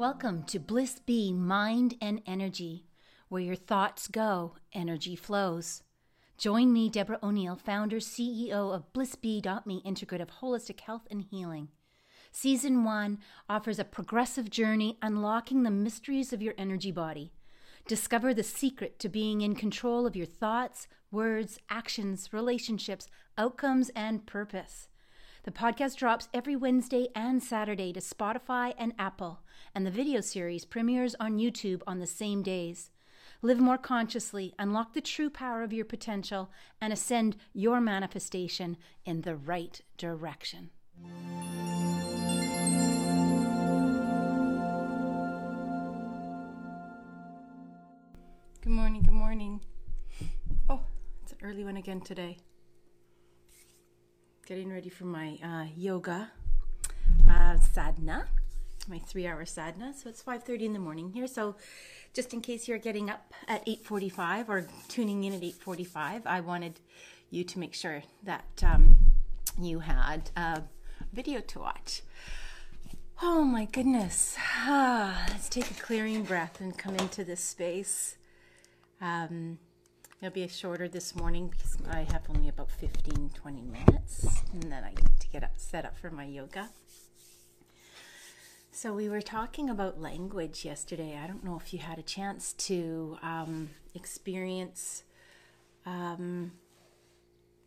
Welcome to Bliss Bee Mind and Energy, where your thoughts go, energy flows. Join me, Deborah O'Neill, founder, CEO of BlissBee.me Integrative Holistic Health and Healing. Season 1 offers a progressive journey unlocking the mysteries of your energy body. Discover the secret to being in control of your thoughts, words, actions, relationships, outcomes, and purpose. The podcast drops every Wednesday and Saturday to Spotify and Apple, and the video series premieres on YouTube on the same days. Live more consciously, unlock the true power of your potential, and ascend your manifestation in the right direction. Good morning, good morning. Oh, it's an early one again today getting ready for my uh, yoga uh, sadhana, my three-hour sadhana. So it's 5:30 in the morning here. So just in case you're getting up at 8:45 or tuning in at 8:45, I wanted you to make sure that um, you had a video to watch. Oh my goodness. Ah, let's take a clearing breath and come into this space. Um, It'll be shorter this morning because I have only about 15 20 minutes and then I need to get up set up for my yoga. So we were talking about language yesterday. I don't know if you had a chance to um, experience um,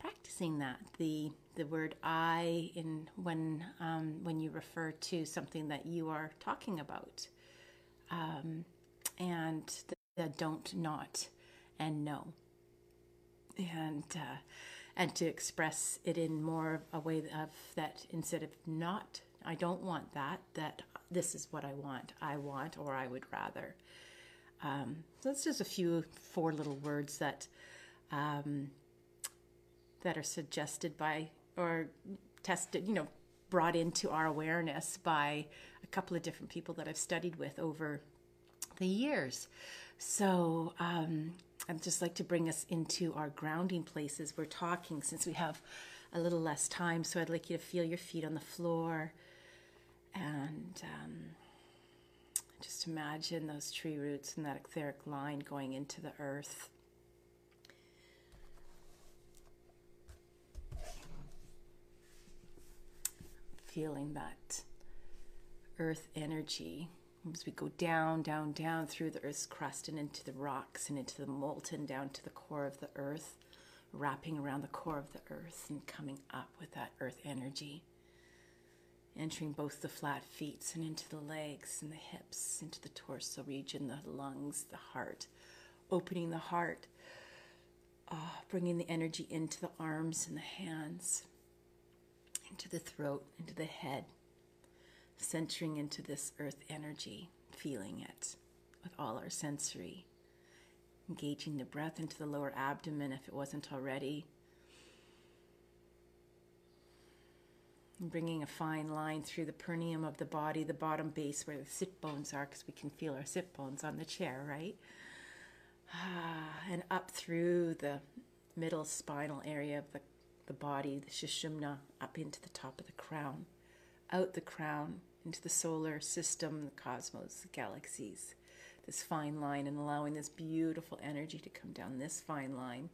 practicing that the the word I in when um, when you refer to something that you are talking about, um, and the, the don't not and no and uh, and to express it in more of a way of that instead of not I don't want that that this is what I want I want or I would rather. Um, so it's just a few four little words that um, that are suggested by or tested you know brought into our awareness by a couple of different people that I've studied with over the years. So um, I'd just like to bring us into our grounding places. We're talking since we have a little less time, so I'd like you to feel your feet on the floor and um, just imagine those tree roots and that etheric line going into the earth. Feeling that earth energy as we go down, down, down through the Earth's crust and into the rocks and into the molten down to the core of the Earth, wrapping around the core of the Earth and coming up with that Earth energy, entering both the flat feet and into the legs and the hips, into the torso region, the lungs, the heart, opening the heart, uh, bringing the energy into the arms and the hands, into the throat, into the head centering into this earth energy, feeling it with all our sensory, engaging the breath into the lower abdomen if it wasn't already. And bringing a fine line through the perineum of the body, the bottom base where the sit bones are, because we can feel our sit bones on the chair, right? Ah, and up through the middle spinal area of the, the body, the sushumna, up into the top of the crown, out the crown, into the solar system, the cosmos, the galaxies, this fine line, and allowing this beautiful energy to come down this fine line,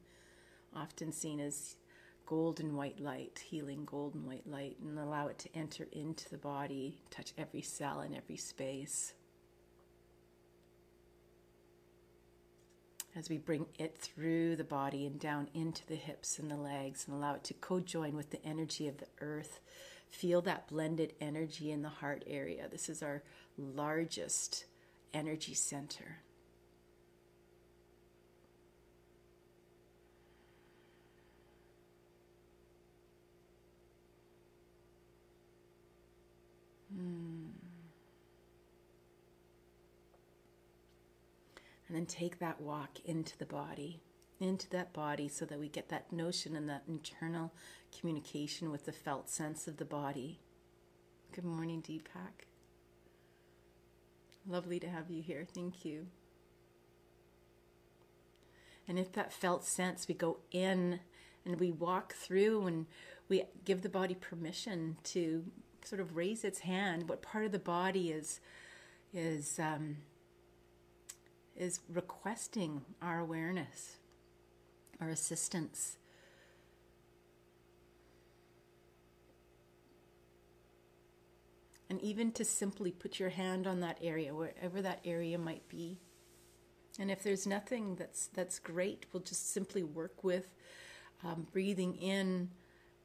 often seen as golden white light, healing golden white light, and allow it to enter into the body, touch every cell and every space. As we bring it through the body and down into the hips and the legs, and allow it to co join with the energy of the earth Feel that blended energy in the heart area. This is our largest energy center. Hmm. And then take that walk into the body into that body so that we get that notion and that internal communication with the felt sense of the body. Good morning, Deepak. Lovely to have you here. Thank you. And if that felt sense, we go in and we walk through and we give the body permission to sort of raise its hand. What part of the body is is um, is requesting our awareness, our assistance. And even to simply put your hand on that area, wherever that area might be. And if there's nothing that's that's great, we'll just simply work with um, breathing in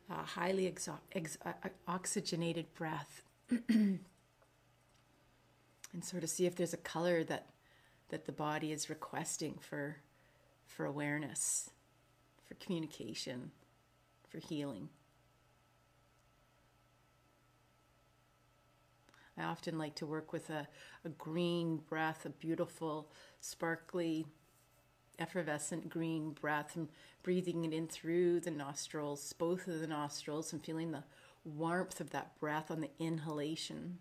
a highly exo- ex- uh, oxygenated breath, and sort of see if there's a color that that the body is requesting for for awareness, for communication, for healing. I often like to work with a, a green breath, a beautiful, sparkly, effervescent green breath, and breathing it in through the nostrils, both of the nostrils, and feeling the warmth of that breath on the inhalation.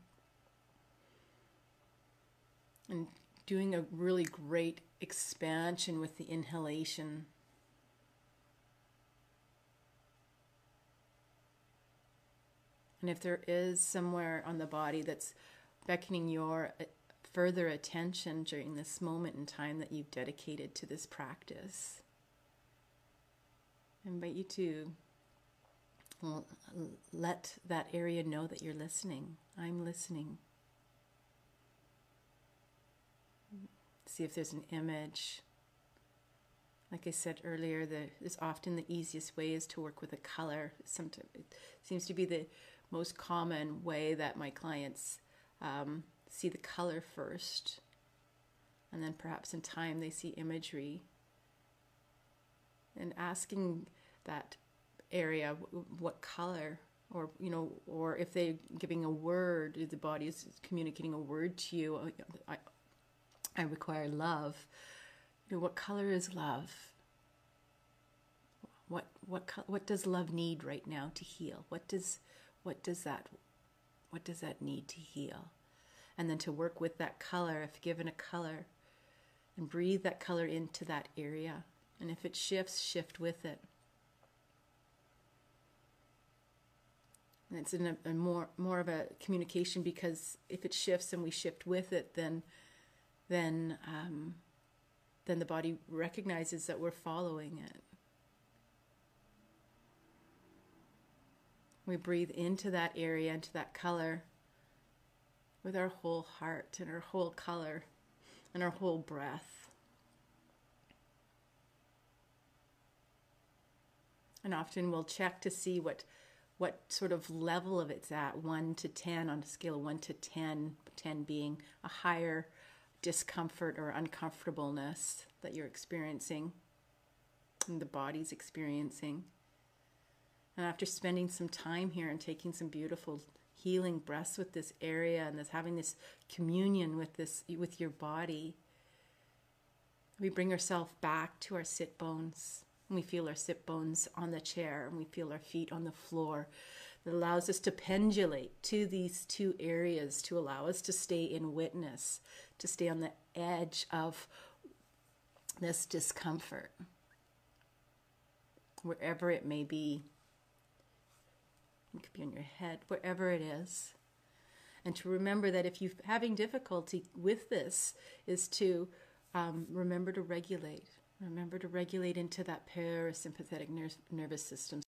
And doing a really great expansion with the inhalation. And if there is somewhere on the body that's beckoning your uh, further attention during this moment in time that you've dedicated to this practice, I invite you to let that area know that you're listening. I'm listening. See if there's an image. Like I said earlier, the, is often the easiest way is to work with a color. Sometimes it seems to be the most common way that my clients um, see the color first, and then perhaps in time they see imagery. And asking that area what color or you know or if they're giving a word the body is communicating a word to you uh, i, I require love. You know what color is love? What what what does love need right now to heal? What does what does that what does that need to heal? And then to work with that color if given a color and breathe that color into that area. And if it shifts shift with it. And it's in a, a, more more of a communication because if it shifts and we shift with it then then um, then the body recognizes that we're following it We breathe into that area, into that color with our whole heart and our whole color and our whole breath. And often we'll check to see what what sort of level of it's at 1 to 10 on a scale of 1 to 10 10 being a higher discomfort or uncomfortableness that you're experiencing and the body's experiencing and after spending some time here and taking some beautiful healing breaths with this area and this having this communion with this with your body, we bring ourselves back to our sit bones. And we feel our sit bones on the chair and we feel our feet on the floor. That allows us to pendulate to these two areas to allow us to stay in witness, to stay on the edge of this discomfort, wherever it may be. It could be on your head, wherever it is. And to remember that if you're having difficulty with this, is to um, remember to regulate. Remember to regulate into that parasympathetic ner- nervous system.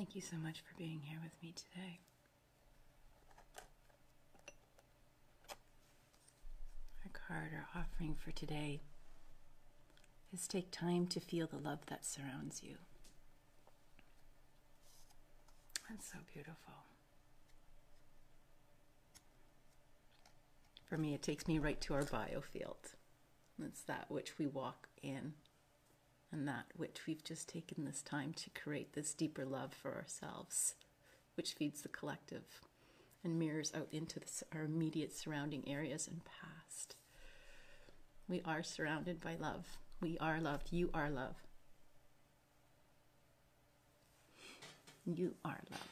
Thank you so much for being here with me today. Our card, our offering for today is take time to feel the love that surrounds you. That's so beautiful. For me, it takes me right to our biofield. It's that which we walk in, and that which we've just taken this time to create this deeper love for ourselves, which feeds the collective and mirrors out into our immediate surrounding areas and past. We are surrounded by love. We are love. You are love. You are love.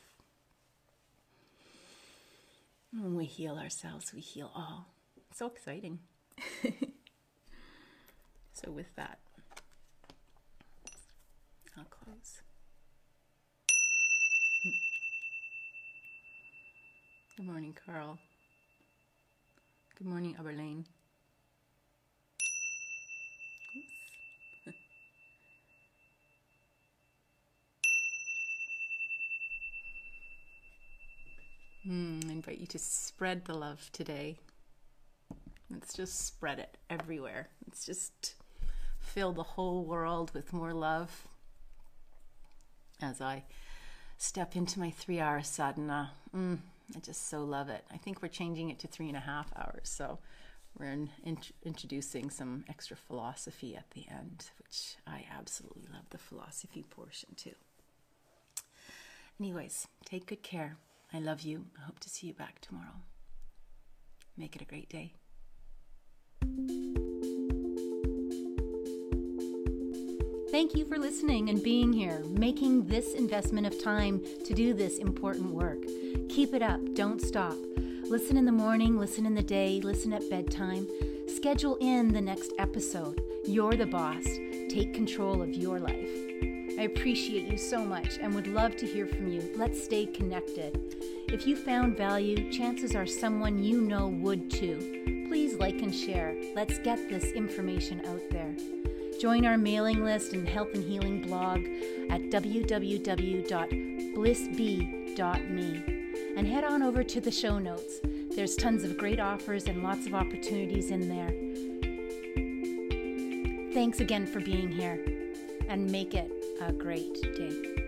When we heal ourselves, we heal all. So exciting. so, with that, I'll close. Good morning, Carl. Good morning, Aberlane. Mm, I invite you to spread the love today. Let's just spread it everywhere. Let's just fill the whole world with more love. As I step into my three hour sadhana, mm, I just so love it. I think we're changing it to three and a half hours. So we're in, in, introducing some extra philosophy at the end, which I absolutely love the philosophy portion too. Anyways, take good care. I love you. I hope to see you back tomorrow. Make it a great day. Thank you for listening and being here, making this investment of time to do this important work. Keep it up, don't stop. Listen in the morning, listen in the day, listen at bedtime. Schedule in the next episode. You're the boss. Take control of your life. I appreciate you so much and would love to hear from you. Let's stay connected. If you found value, chances are someone you know would too. Please like and share. Let's get this information out there. Join our mailing list and health and healing blog at www.blissbee.me and head on over to the show notes. There's tons of great offers and lots of opportunities in there. Thanks again for being here and make it a great day.